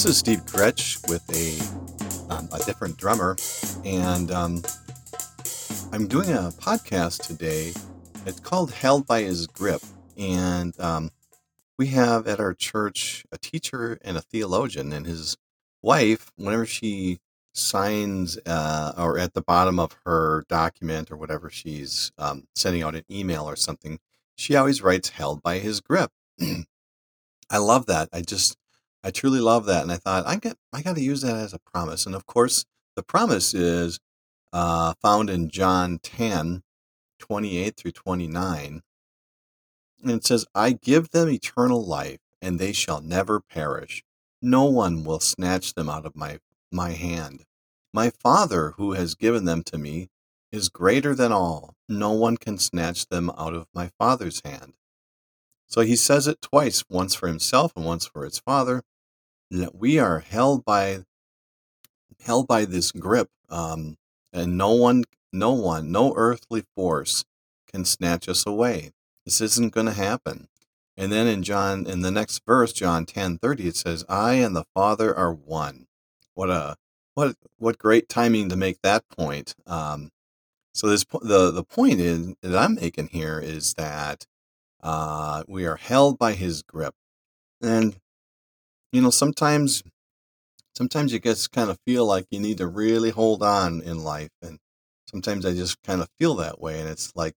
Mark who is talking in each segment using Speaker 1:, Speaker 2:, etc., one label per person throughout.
Speaker 1: This is Steve Gretsch with a, um, a different drummer, and um, I'm doing a podcast today. It's called Held by His Grip, and um, we have at our church a teacher and a theologian, and his wife, whenever she signs uh, or at the bottom of her document or whatever she's um, sending out an email or something, she always writes "Held by His Grip." I love that. I just I truly love that, and I thought I got I got to use that as a promise. And of course, the promise is uh, found in John 10, 28 through 29. And it says, I give them eternal life, and they shall never perish. No one will snatch them out of my, my hand. My Father, who has given them to me, is greater than all. No one can snatch them out of my Father's hand. So he says it twice, once for himself and once for his Father we are held by held by this grip um, and no one no one no earthly force can snatch us away. This isn't going to happen. And then in john in the next verse john 10 30 it says i and the father are one. What a what what great timing to make that point um, so this the the point is that i'm making here is that uh, we are held by his grip. And you know, sometimes sometimes you just kind of feel like you need to really hold on in life and sometimes I just kind of feel that way and it's like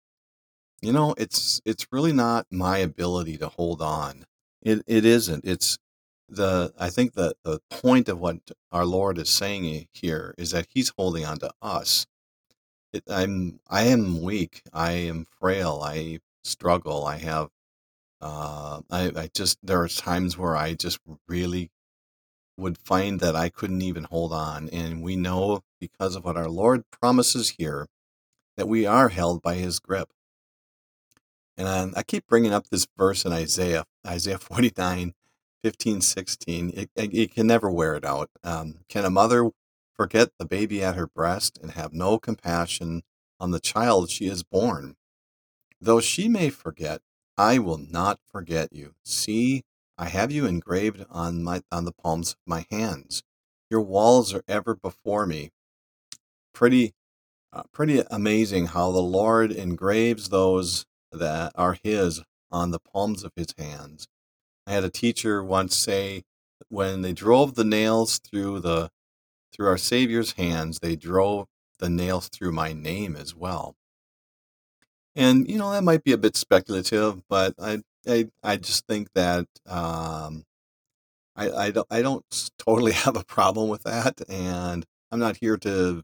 Speaker 1: you know, it's it's really not my ability to hold on. It it isn't. It's the I think that the point of what our Lord is saying here is that he's holding on to us. It, I'm I am weak. I am frail. I struggle. I have uh, I, I just there are times where I just really would find that I couldn't even hold on, and we know because of what our Lord promises here that we are held by His grip. And I, I keep bringing up this verse in Isaiah, Isaiah 49, 15, 16. It, it, it can never wear it out. Um, can a mother forget the baby at her breast and have no compassion on the child she has born? Though she may forget, I will not forget you. See, I have you engraved on my on the palms of my hands. Your walls are ever before me. Pretty uh, pretty amazing how the Lord engraves those that are his on the palms of his hands. I had a teacher once say when they drove the nails through the through our Savior's hands, they drove the nails through my name as well. And you know that might be a bit speculative, but I I, I just think that um, I I don't I don't totally have a problem with that, and I'm not here to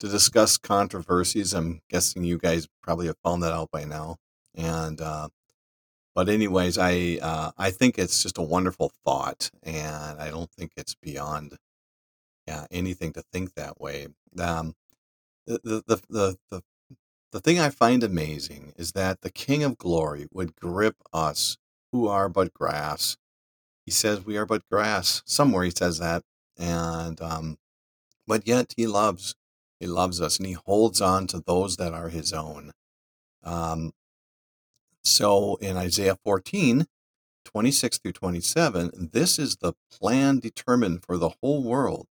Speaker 1: to discuss controversies. I'm guessing you guys probably have found that out by now, and uh, but anyways, I uh, I think it's just a wonderful thought, and I don't think it's beyond yeah anything to think that way. Um, the, the the the the thing I find amazing is that the King of Glory would grip us who are but grass. He says we are but grass. Somewhere he says that. And, um, but yet he loves, he loves us and he holds on to those that are his own. Um, so in Isaiah 14, 26 through 27, this is the plan determined for the whole world.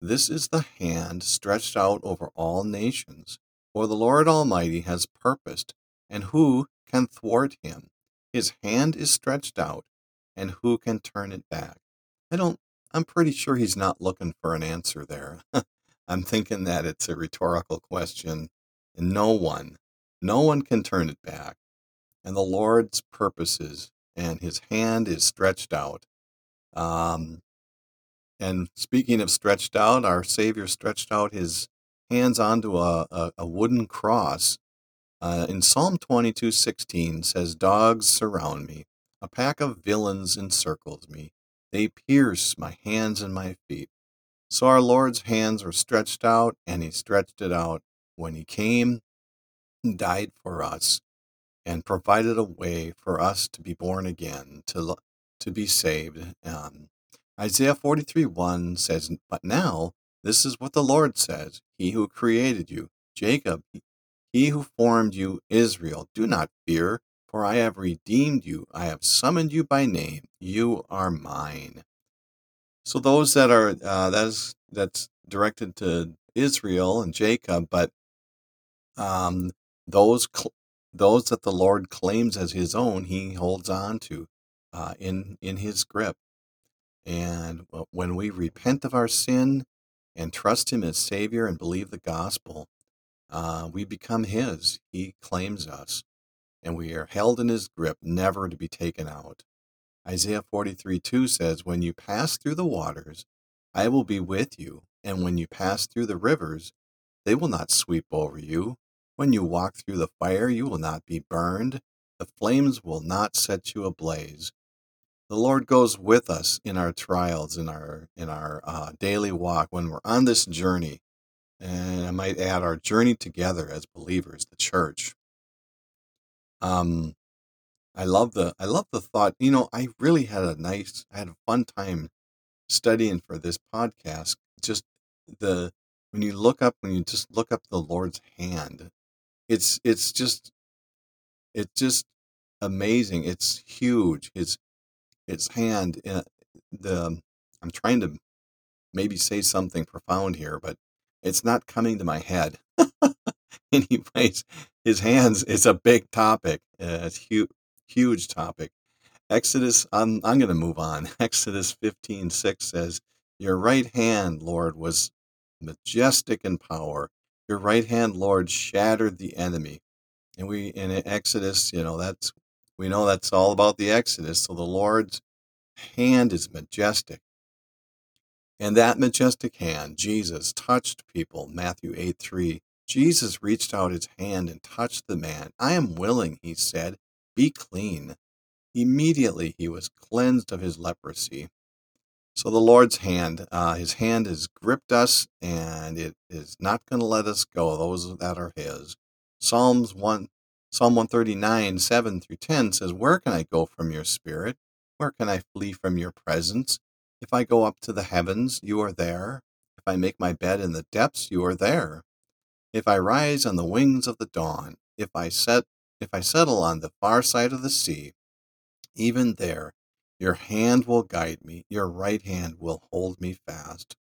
Speaker 1: This is the hand stretched out over all nations. For the Lord Almighty has purposed, and who can thwart him? His hand is stretched out, and who can turn it back? I don't, I'm pretty sure he's not looking for an answer there. I'm thinking that it's a rhetorical question, and no one, no one can turn it back. And the Lord's purposes, and his hand is stretched out. Um, and speaking of stretched out, our Savior stretched out his hands onto a, a, a wooden cross. Uh, in Psalm 22 16 says, Dogs surround me, a pack of villains encircles me. They pierce my hands and my feet. So our Lord's hands were stretched out, and he stretched it out when he came and died for us and provided a way for us to be born again, to, to be saved. Um, Isaiah 43 1 says, But now this is what the Lord says He who created you, Jacob, he who formed you, Israel, do not fear, for I have redeemed you. I have summoned you by name. You are mine. So those that are uh, that is that's directed to Israel and Jacob, but um, those cl- those that the Lord claims as His own, He holds on to uh, in in His grip. And when we repent of our sin and trust Him as Savior and believe the gospel, uh, we become His. He claims us, and we are held in His grip, never to be taken out. Isaiah 43 2 says, When you pass through the waters, I will be with you, and when you pass through the rivers, they will not sweep over you. When you walk through the fire, you will not be burned. The flames will not set you ablaze. The Lord goes with us in our trials, in our in our uh, daily walk, when we're on this journey, and I might add our journey together as believers, the church. Um, I love the I love the thought. You know, I really had a nice, I had a fun time studying for this podcast. Just the when you look up when you just look up the Lord's hand, it's it's just it's just amazing. It's huge. His his hand. Uh, the I'm trying to maybe say something profound here, but it's not coming to my head. Anyways, his hands is a big topic. Uh, it's huge huge topic. Exodus, I'm, I'm going to move on. Exodus 15 6 says, Your right hand, Lord, was majestic in power. Your right hand, Lord, shattered the enemy. And we, in Exodus, you know, that's, we know that's all about the Exodus. So the Lord's hand is majestic. And that majestic hand, Jesus, touched people, Matthew 8 3. Jesus reached out his hand and touched the man. I am willing, he said, be clean. Immediately he was cleansed of his leprosy. So the Lord's hand, uh, his hand has gripped us and it is not going to let us go, those that are his. Psalms 1, Psalm 139, 7 through 10 says, Where can I go from your spirit? Where can I flee from your presence? If I go up to the heavens, you are there. If I make my bed in the depths, you are there. If I rise on the wings of the dawn, if I set if I settle on the far side of the sea, even there your hand will guide me, your right hand will hold me fast.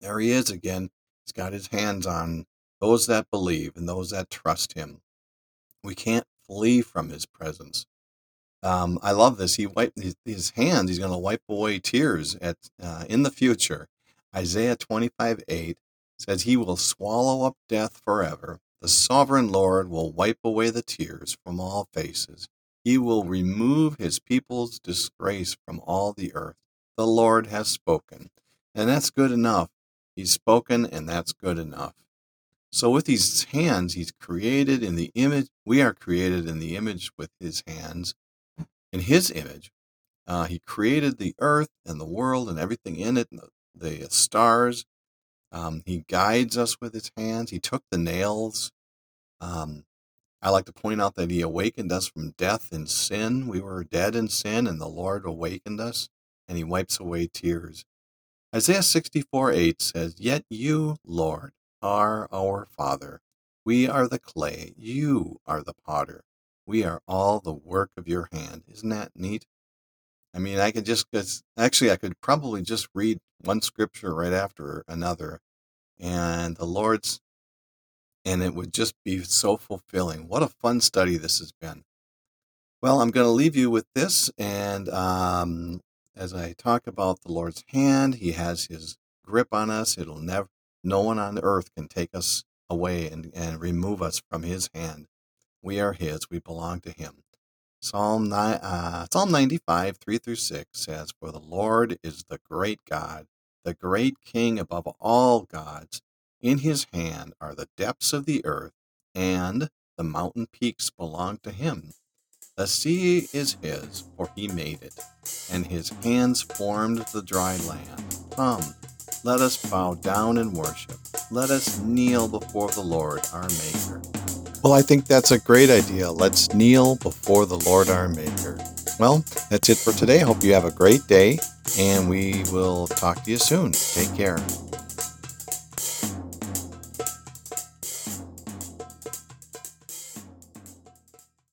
Speaker 1: There he is again. He's got his hands on those that believe and those that trust him. We can't flee from his presence. Um, I love this. He wiped his, his hands. He's going to wipe away tears at uh, in the future. Isaiah 25 8 says he will swallow up death forever. The sovereign Lord will wipe away the tears from all faces. He will remove his people's disgrace from all the earth. The Lord has spoken. And that's good enough. He's spoken, and that's good enough. So, with these hands, he's created in the image. We are created in the image with his hands, in his image. Uh, he created the earth and the world and everything in it, the, the stars, um, he guides us with his hands. He took the nails. Um, I like to point out that he awakened us from death and sin. We were dead in sin, and the Lord awakened us, and he wipes away tears. Isaiah 64 8 says, Yet you, Lord, are our Father. We are the clay. You are the potter. We are all the work of your hand. Isn't that neat? I mean, I could just, actually, I could probably just read one scripture right after another, and the Lord's, and it would just be so fulfilling. What a fun study this has been. Well, I'm going to leave you with this, and um, as I talk about the Lord's hand, He has His grip on us. It'll never, no one on earth can take us away and, and remove us from His hand. We are His. We belong to Him. Psalm, uh, Psalm 95, 3 through 6 says, For the Lord is the great God, the great King above all gods. In his hand are the depths of the earth, and the mountain peaks belong to him. The sea is his, for he made it, and his hands formed the dry land. Come, let us bow down and worship. Let us kneel before the Lord our Maker. Well, I think that's a great idea. Let's kneel before the Lord our Maker. Well, that's it for today. Hope you have a great day, and we will talk to you soon. Take care.